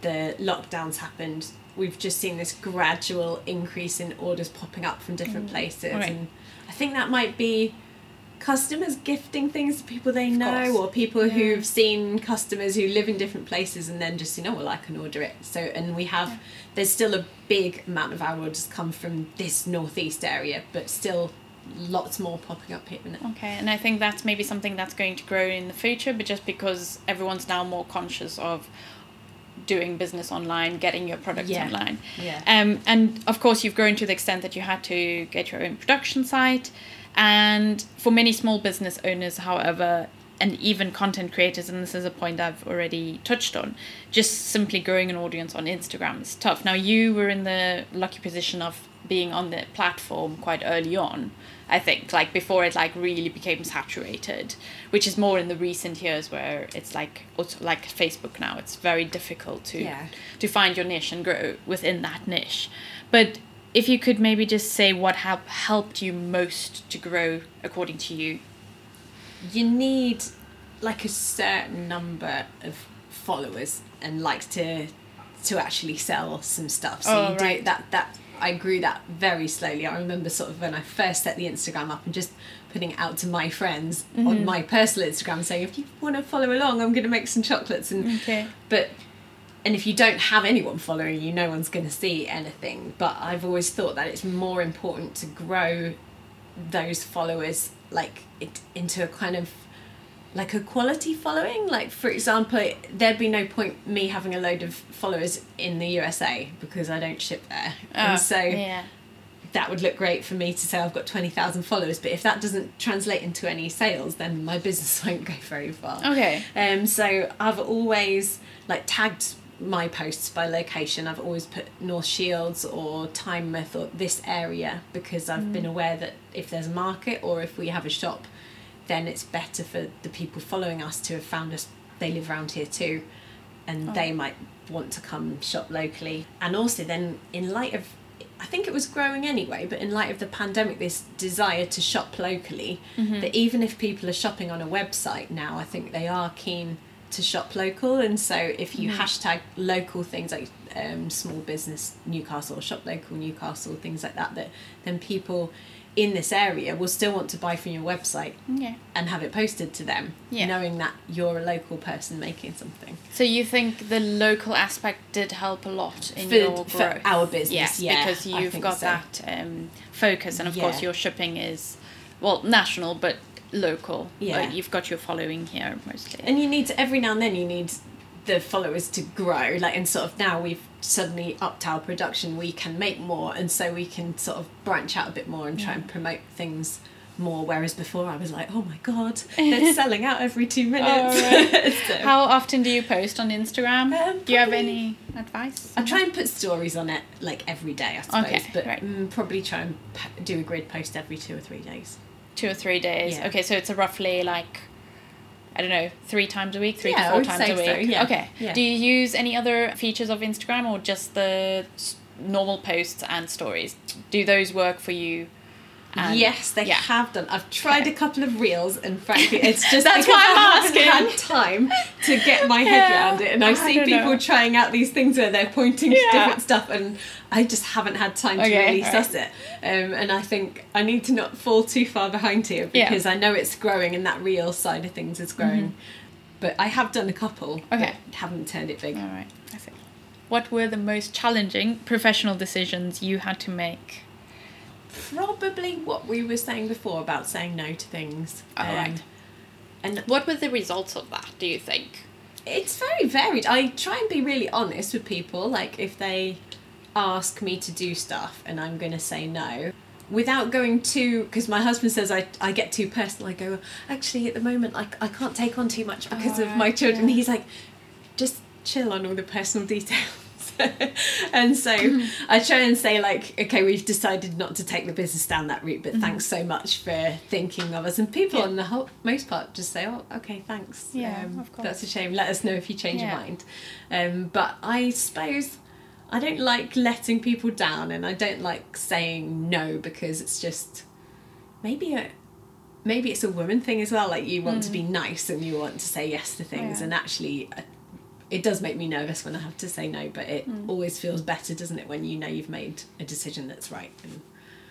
the lockdowns happened, we've just seen this gradual increase in orders popping up from different places, Mm, right. and I think that might be customers gifting things to people they know course. or people who've seen customers who live in different places and then just you know well I can order it so and we have there's still a big amount of our orders come from this northeast area but still lots more popping up here now. Okay, and I think that's maybe something that's going to grow in the future, but just because everyone's now more conscious of doing business online, getting your products Yeah. online. Yeah. Um, and of course, you've grown to the extent that you had to get your own production site. And for many small business owners, however, and even content creators, and this is a point I've already touched on, just simply growing an audience on Instagram is tough. Now, you were in the lucky position of being on the platform quite early on, I think, like before it like really became saturated, which is more in the recent years where it's like also like Facebook now. It's very difficult to Yeah. to find your niche and grow within that niche. But if you could maybe just say what have helped you most to grow according to you. you need like a certain number of followers and likes to to actually sell some stuff. So Oh, you do right. that that I grew that very slowly. I remember sort of when I first set the Instagram up and just putting it out to my friends Mm-hmm. on my personal Instagram saying if you want to follow along I'm going to make some chocolates and Okay. but and if you don't have anyone following you no one's going to see anything but i've always thought that it's more important to grow those followers like it into a kind of like a quality following like for example there'd be no point me having a load of followers in the usa because i don't ship there Oh, and so yeah. that would look great for me to say I've got 20,000 followers, but if that doesn't translate into any sales, then my business won't go very far. Okay. Um, so I've always like tagged my posts by location. I've always put North Shields or Tynemouth or this area because I've been aware that if there's a market or if we have a shop, then it's better for the people following us to have found us. They live around here too, and they might want to come shop locally. And also, then in light of I think it was growing anyway, but in light of the pandemic, this desire to shop locally, that even if people are shopping on a website now, I think they are keen to shop local. And so if you hashtag local things like um, small business Newcastle, shop local Newcastle, things like that, that then people in this area will still want to buy from your website Yeah. and have it posted to them, Yeah. knowing that you're a local person making something. So you think the local aspect did help a lot in For- your growth? for our business, yes, yeah, because you've got so. that um, focus, and of course your shipping is, well, national but local. Yeah. But you've got your following here mostly. and you need to every now and then you need the followers to grow like and sort of now we've suddenly upped our production we can make more and so we can sort of branch out a bit more and try and promote things more. Whereas before I was like, oh my god, they're selling out every two minutes. So- How often do you post on Instagram? Um, do you have any advice? I try and put stories on it like every day, I suppose. Okay, but right. mm, probably try and do a grid post every two or three days. Two or three days. Yeah. Okay, so it's a roughly like I don't know, three times a week, three Yeah, to four times a so, week. yeah. Okay. Yeah. Do you use any other features of Instagram or just the normal posts and stories? Do those work for you? And- yes, they yeah. have done. I've tried a couple of reels, and frankly, it's just That's why I'm I haven't asking. had time to get my head Yeah. around it. And I, I see people know. trying out these things where they're pointing to different stuff, and I just haven't had time to Okay, really alright. suss it. Um, and I think I need to not fall too far behind here Yeah. because I know it's growing, and that reel side of things is growing. But I have done a couple. Mm-hmm. Okay. haven't turned it big. All right, I see. What were the most challenging professional decisions you had to make? Probably what we were saying before about saying no to things. Um, Oh, right. And What were the results of that, do you think? it's very varied. I try and be really honest with people. Like if they ask me to do stuff and I'm going to say no, without going too, because my husband says I, I get too personal. I go, actually, at the moment, I, I can't take on too much because of my children. yeah. He's like, just chill on all the personal details. and so I try and say like, okay, we've decided not to take the business down that route, but thanks so much for thinking of us. And people, Yeah. on the whole, most part, just say, oh, okay, thanks. Yeah, Um, of course. That's a shame. Let us know if you change Yeah. your mind. Um, but I suppose I don't like letting people down, and I don't like saying no because it's just maybe a maybe it's a woman thing as well. Like you want to be nice and you want to say yes to things, Mm. Yeah. and actually. It does make me nervous when I have to say no, but it Mm. always feels better, doesn't it, when you know you've made a decision that's right? And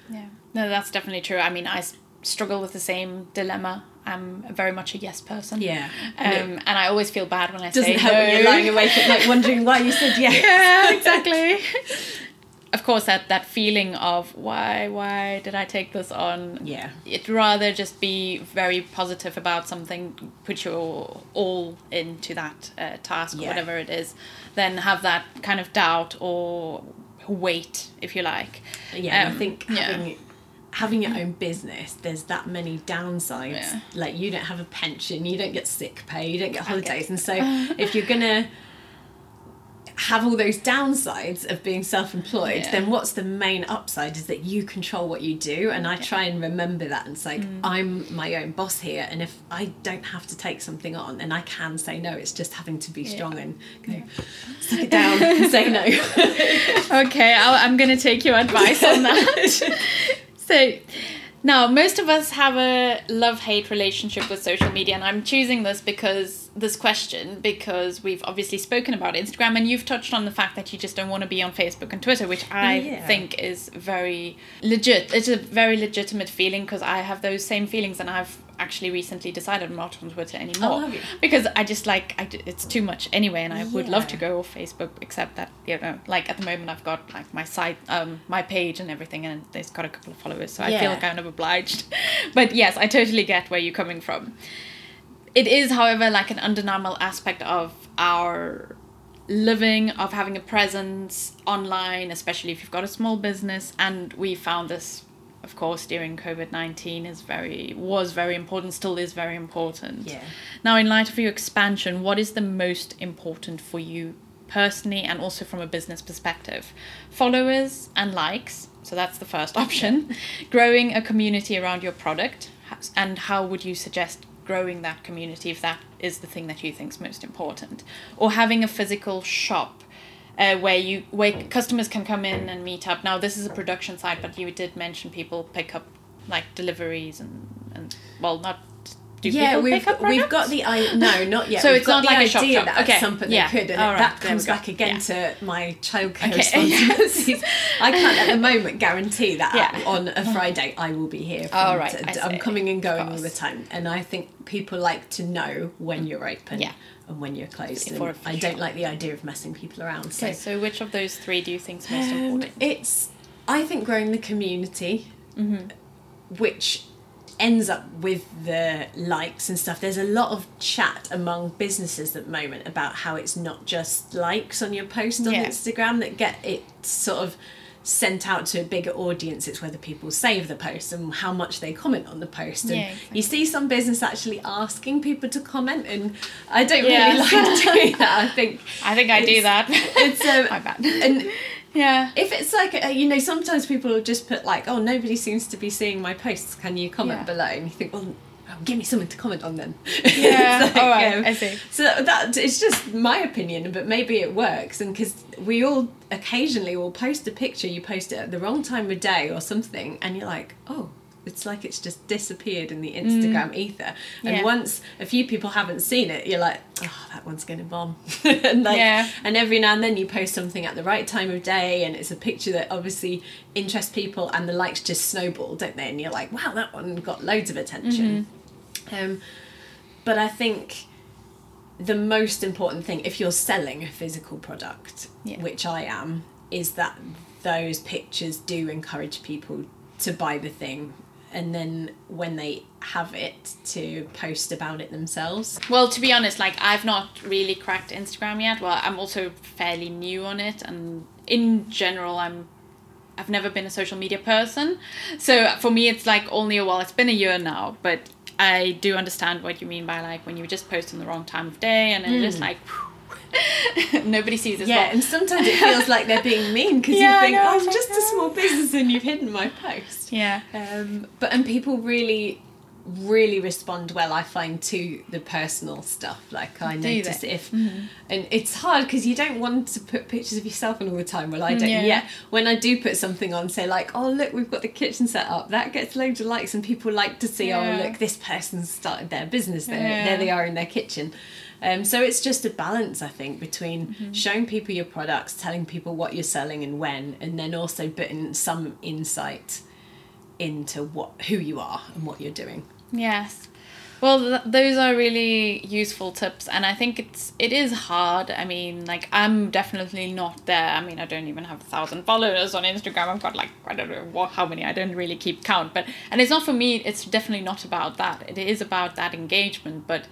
Yeah. No, that's definitely true. I mean, I s- struggle with the same dilemma. I'm very much a yes person. yeah, Um, and I always feel bad when I doesn't say help no. when you're lying awake at night wondering why you said yes. yeah, exactly. of course, that that feeling of why why did I take this on? Yeah. It'd rather just be very positive about something, put your all into that uh, task or whatever it is, than have that kind of doubt or weight, if you like. Yeah, Um, I think yeah. having having your own business, there's that many downsides. Yeah. Like you don't have a pension, you don't get sick pay, you don't get holidays, and so if you're gonna have all those downsides of being self-employed Yeah. then what's the main upside is that you control what you do and i try and remember that and say Mm. i'm my own boss here and if i don't have to take something on and i can say no it's just having to be strong and go suck it down and say no okay, I'll, I'm going to take your advice on that. so, now most of us have a love-hate relationship with social media, and I'm choosing this because this question because we've obviously spoken about Instagram, and you've touched on the fact that you just don't want to be on Facebook and Twitter, which I Yeah. think is very legit. It's a very legitimate feeling because I have those same feelings, and I've actually recently decided I'm not on Twitter anymore Oh, because I just like I, it's too much anyway, and I would love to go off Facebook, except that you know, like at the moment I've got like my site, um, my page and everything, and it's got a couple of followers, so I feel kind of obliged. but yes, I totally get where you're coming from. It is, however, like an undeniable aspect of our living, of having a presence online, especially if you've got a small business, and we found this. Of course, during COVID nineteen is very was very important, still is very important. Yeah. Now, in light of your expansion, what is the most important for you personally and also from a business perspective? Followers and likes. So that's the first option. Growing a community around your product. And how would you suggest growing that community if that is the thing that you think is most important? Or having a physical shop uh, where you where customers can come in and meet up. Now this is a production side, but you did mention people pick up like deliveries and and well not. Do yeah, we've we've got the I no not yet. So We've it's got not the like a shop idea that Okay, at some point yeah. they could, and right, that comes back again Yeah. to my childcare Okay, responsibilities. I can't at the moment guarantee that Yeah. on a Friday I will be here. All right, I'm coming and going all the time, and I think people like to know when you're open Yeah. and when you're closed. And I don't like the idea of messing people around. So Okay, so which of those three do you think is most um, important? it's I think growing the community, Mm-hmm. which ends up with the likes and stuff. There's a lot of chat among businesses at the moment about how it's not just likes on your post on Yeah. Instagram that get it sort of sent out to a bigger audience it's whether people save the post and how much they comment on the post and Yeah, exactly. you see some business actually asking people to comment and i don't really like doing that i think I think I do that. it's um, My bad. and yeah. if it's like uh, you know sometimes people will just put like oh nobody seems to be seeing my posts can you comment Yeah. below and you think well oh, give me something to comment on then Yeah. Like, All right. um, I see. so that it's just my opinion but maybe it works and because we all occasionally will post a picture you post it at the wrong time of day or something and you're like oh it's like it's just disappeared in the Instagram ether. And Mm. Yeah. once a few people haven't seen it, you're like, oh, that one's going to bomb. and like, Yeah. and every now and then you post something at the right time of day and it's a picture that obviously interests people and the likes just snowball, don't they? And you're like, wow, that one got loads of attention. Mm-hmm. Um, but I think the most important thing, if you're selling a physical product, Yeah. which I am, is that those pictures do encourage people to buy the thing and then when they have it to post about it themselves. Well, to be honest, like I've not really cracked Instagram yet. Well, I'm also fairly new on it, and in general, I'm I've never been a social media person. So for me, it's like only a while. It's been a year now, but I do understand what you mean by like when you just post on the wrong time of day, and then just mm. like nobody sees as Yeah, well. and sometimes it feels like they're being mean because Yeah, you think, know, oh, I'm just a small business and you've hidden my post. Yeah. Um, but and people really, really respond well. I find to the personal stuff. Like I Do they? notice if, and it's hard because you don't want to put pictures of yourself on all the time. Well, I don't Yeah. yet. When I do put something on, say like, oh look, we've got the kitchen set up. That gets loads of likes, and people like to see, Yeah. oh look, this person's started their business. There, Yeah. there they are in their kitchen. Um, so it's just a balance, I think, between Mm-hmm. showing people your products, telling people what you're selling and when, and then also putting some insight into what who you are and what you're doing. Yes. Well, th- those are really useful tips, and I think it's it is hard. I mean, like I'm definitely not there. I mean, I don't even have a thousand followers on Instagram. I've got like I don't know what how many. I don't really keep count. But and it's not for me. It's definitely not about that. It is about that engagement, but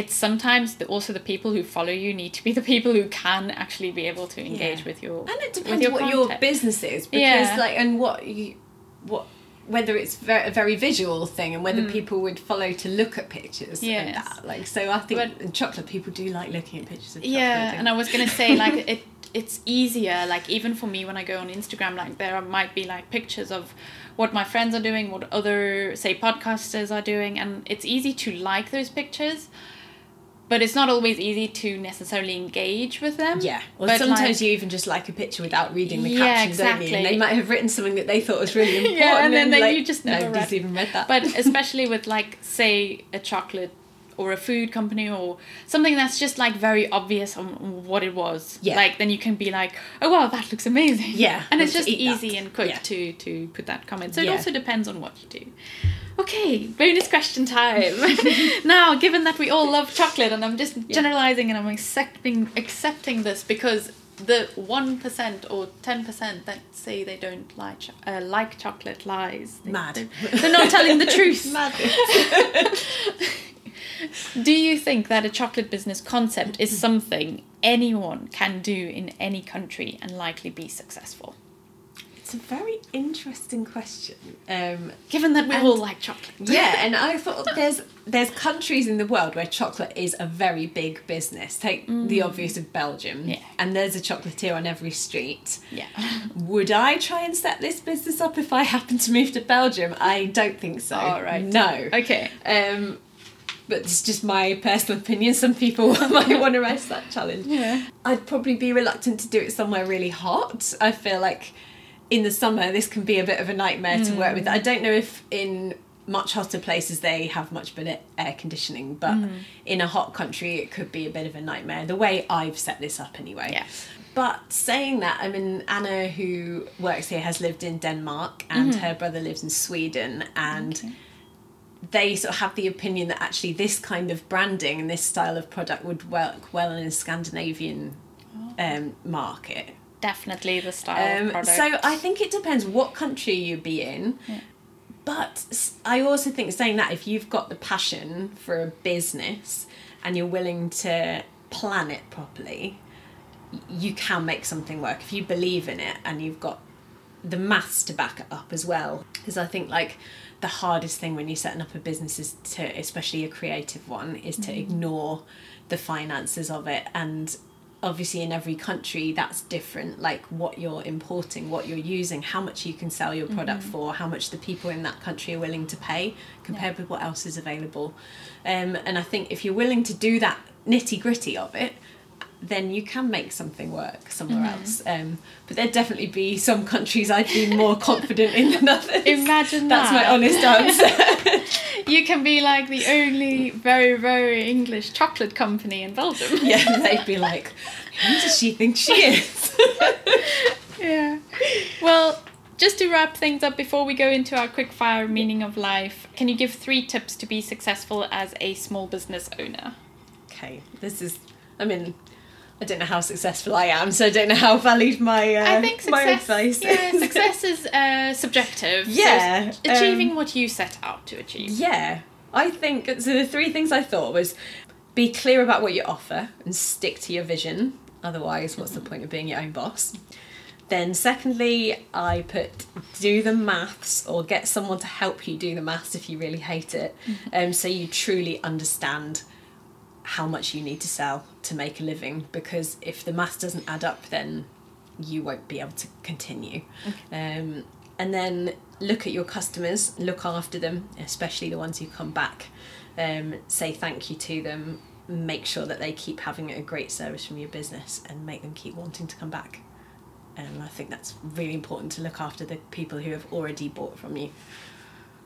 it's sometimes the, also the people who follow you need to be the people who can actually be able to engage Yeah. with your And it depends your what your business is, because Yeah. like and what you what whether it's very, a very visual thing and whether people would follow to look at pictures and Mm. That. Like so, I think But- chocolate people do like looking at pictures of chocolate. yeah and i was gonna say like it it's easier like even for me when i go on instagram like there might be like pictures of what my friends are doing what other say podcasters are doing and it's easy to like those pictures but it's not always easy to necessarily engage with them Yeah. Or But, sometimes like- you even just like a picture without reading the Yeah, captions, don't you? And exactly. they might have written something that they thought was really important. Yeah, and then they- like, you just never nobody's read. even read that. but especially with like say a chocolate or a food company or something that's just like very obvious on what it was Yeah. like then you can be like oh wow that looks amazing Yeah, and it's just eat that. easy and quick Yeah. to to put that comment so it also depends on what you do okay bonus question time now given that we all love chocolate and i'm just generalizing and i'm accepting accepting this because the 1% or 10% that say they don't like cho- uh, like chocolate lies They- Mad. they- they're not telling the truth Madness. Do you think that a chocolate business concept is something anyone can do in any country and likely be successful? It's a very interesting question. Um, Given that we And- all like chocolate. yeah, and I thought there's there's countries in the world where chocolate is a very big business. Take the obvious of Belgium, Mm. Yeah. and there's a chocolatier on every street. Yeah. Would I try and set this business up if I happened to move to Belgium? I don't think so. All right. No. Okay. Um, but it's just my personal opinion. Some people might want to rest that challenge. Yeah. I'd probably be reluctant to do it somewhere really hot. I feel like in the summer this can be a bit of a nightmare to work with. Mm. I don't know if in much hotter places they have much better air conditioning, but mm. in a hot country it could be a bit of a nightmare. The way I've set this up anyway. Yeah. But saying that, I mean, Anna, who works here, has lived in Denmark and mm-hmm. her brother lives in Sweden, and they sort of have the opinion that actually this kind of branding and this style of product would work well in a Scandinavian um, market. Definitely the style Um, of product. so I think it depends what country you be in. But I also think saying that if you've got the passion for a business and you're willing to plan it properly, you can make something work. If you believe in it and you've got the maths to back it up as well. Because I think like the hardest thing when you're setting up a business is to, especially a creative one, is to ignore the finances of it. And obviously in every country that's different like what you're importing what you're using how much you can sell your product for how much the people in that country are willing to pay compared with what else is available. Um, and i think if you're willing to do that nitty gritty of it then you can make something work somewhere else um, but there'd definitely be some countries i'd be more confident in than others Imagine that's that. my honest answer You can be like the only very, very English chocolate company in Belgium. yeah they'd be like who does she think she is yeah. Well, just to wrap things up before we go into our quick fire meaning of life, can you give three tips to be successful as a small business owner? okay, this is, I mean, I don't know how successful I am, so I don't know how valid my uh, I think my success. advice Yeah, is. success is uh, subjective. so Yeah, achieving um, what you set out to achieve. yeah, I think so. The three things I thought was be clear about what you offer and stick to your vision. Otherwise, what's the point of being your own boss? Then, secondly, I put do the maths or get someone to help you do the maths if you really hate it, um, so you truly understand how much you need to sell to make a living. Because if the maths doesn't add up, then you won't be able to continue. Um, and then look at your customers, look after them, especially the ones who come back. Um, say thank you to them, make sure that they keep having a great service from your business, and make them keep wanting to come back. And I think that's really important to look after the people who have already bought from you.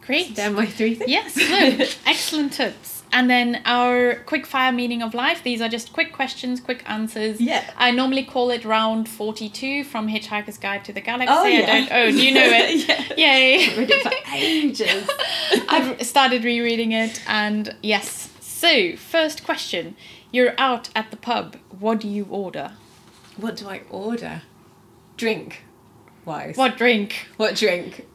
Great. They're my three things. Yes, no, excellent tips. And then our quick fire meaning of life. These are just quick questions, quick answers. Yeah. I normally call it round 42 from Hitchhiker's Guide to the Galaxy. Oh, I don't, do you know it? yeah. Yay. Read it for ages. I've started rereading it and yes. So, first question. You're out at the pub. What do you order? What do I order? Drink. Wise. What drink? What drink?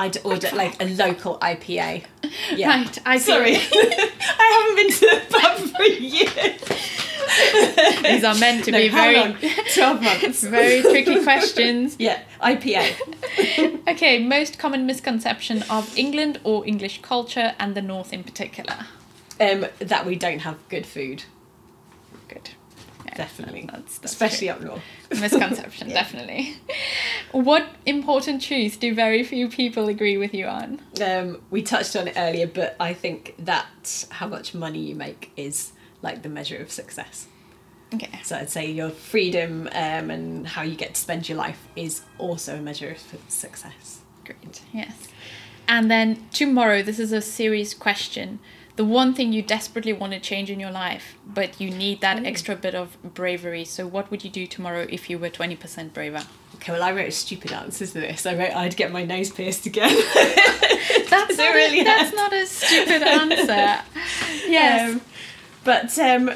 I'd order like a local IPA. Yeah. Right, I see. Sorry. I haven't been to the pub for years. These are meant to No, be very 12 months. very tricky questions. Yeah, IPA. Okay, most common misconception of England or English culture and the North in particular. Um, that we don't have good food, definitely. That's, that's Especially up north. misconception, Yeah. definitely. What important truth do very few people agree with you on? Um, we touched on it earlier, but I think that how much money you make is like the measure of success. Okay. So I'd say your freedom um, and how you get to spend your life is also a measure of success. Great. Yes. And then tomorrow, this is a serious question. The one thing you desperately want to change in your life, but you need that Ooh. extra bit of bravery. So, what would you do tomorrow if you were 20% braver? Okay, well, I wrote stupid answers to this. I wrote I'd get my nose pierced again. That's, not, really a, that's not a stupid answer. Yes. Um, but um,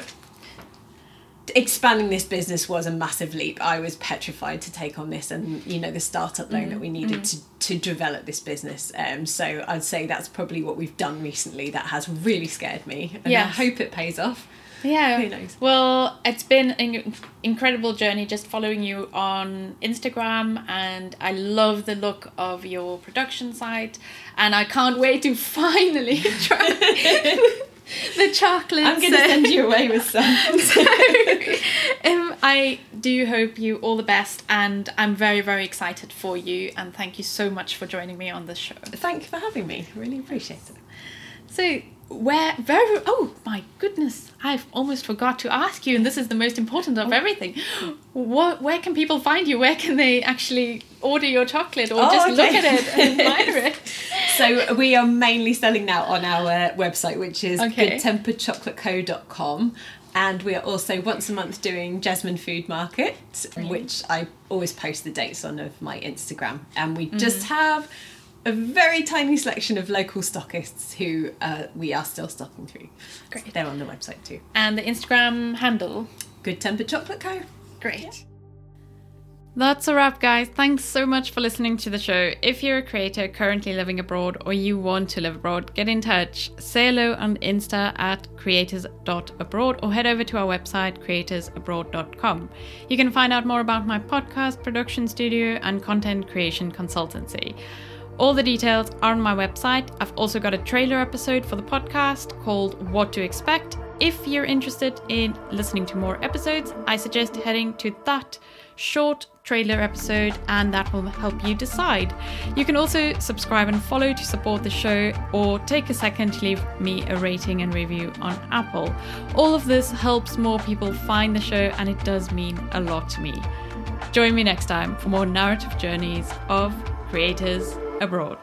expanding this business was a massive leap. I was petrified to take on this, and you know the startup loan that we needed to to develop this business. Um, so I'd say that's probably what we've done recently that has really scared me, and I hope it pays off. Yeah. Who knows? Well, it's been an incredible journey just following you on Instagram, and I love the look of your production site, and I can't wait to finally try the chocolate. I'm going to send you away with some. um, I do hope you all the best, and I'm very, very excited for you. And thank you so much for joining me on this show. Thank you for having me. Really appreciate it. So, where very oh my goodness, I've almost forgot to ask you, and this is the most important of everything. What where can people find you? Where can they actually order your chocolate or Oh, just look at it and admire it? So we are mainly selling now on our website, which is Okay. goodtemperedchocolateco.com. And we are also once a month doing Jesmond Food Market, which I always post the dates on of my Instagram. And we just Mm-hmm. have a very tiny selection of local stockists who uh, we are still stocking through. Great. They're on the website too. And the Instagram handle. Good Tempered Chocolate Co. Great. That's a wrap, guys. Thanks so much for listening to the show. If you're a creator currently living abroad or you want to live abroad, get in touch. Say hello on Insta at creators.abroad or head over to our website, creatorsabroad.com. You can find out more about my podcast, production studio, and content creation consultancy. All the details are on my website. I've also got a trailer episode for the podcast called What to Expect. If you're interested in listening to more episodes, I suggest heading to that short trailer episode, and that will help you decide. You can also subscribe and follow to support the show, or take a second to leave me a rating and review on Apple. All of this helps more people find the show, and it does mean a lot to me. Join me next time for more narrative journeys of creators abroad.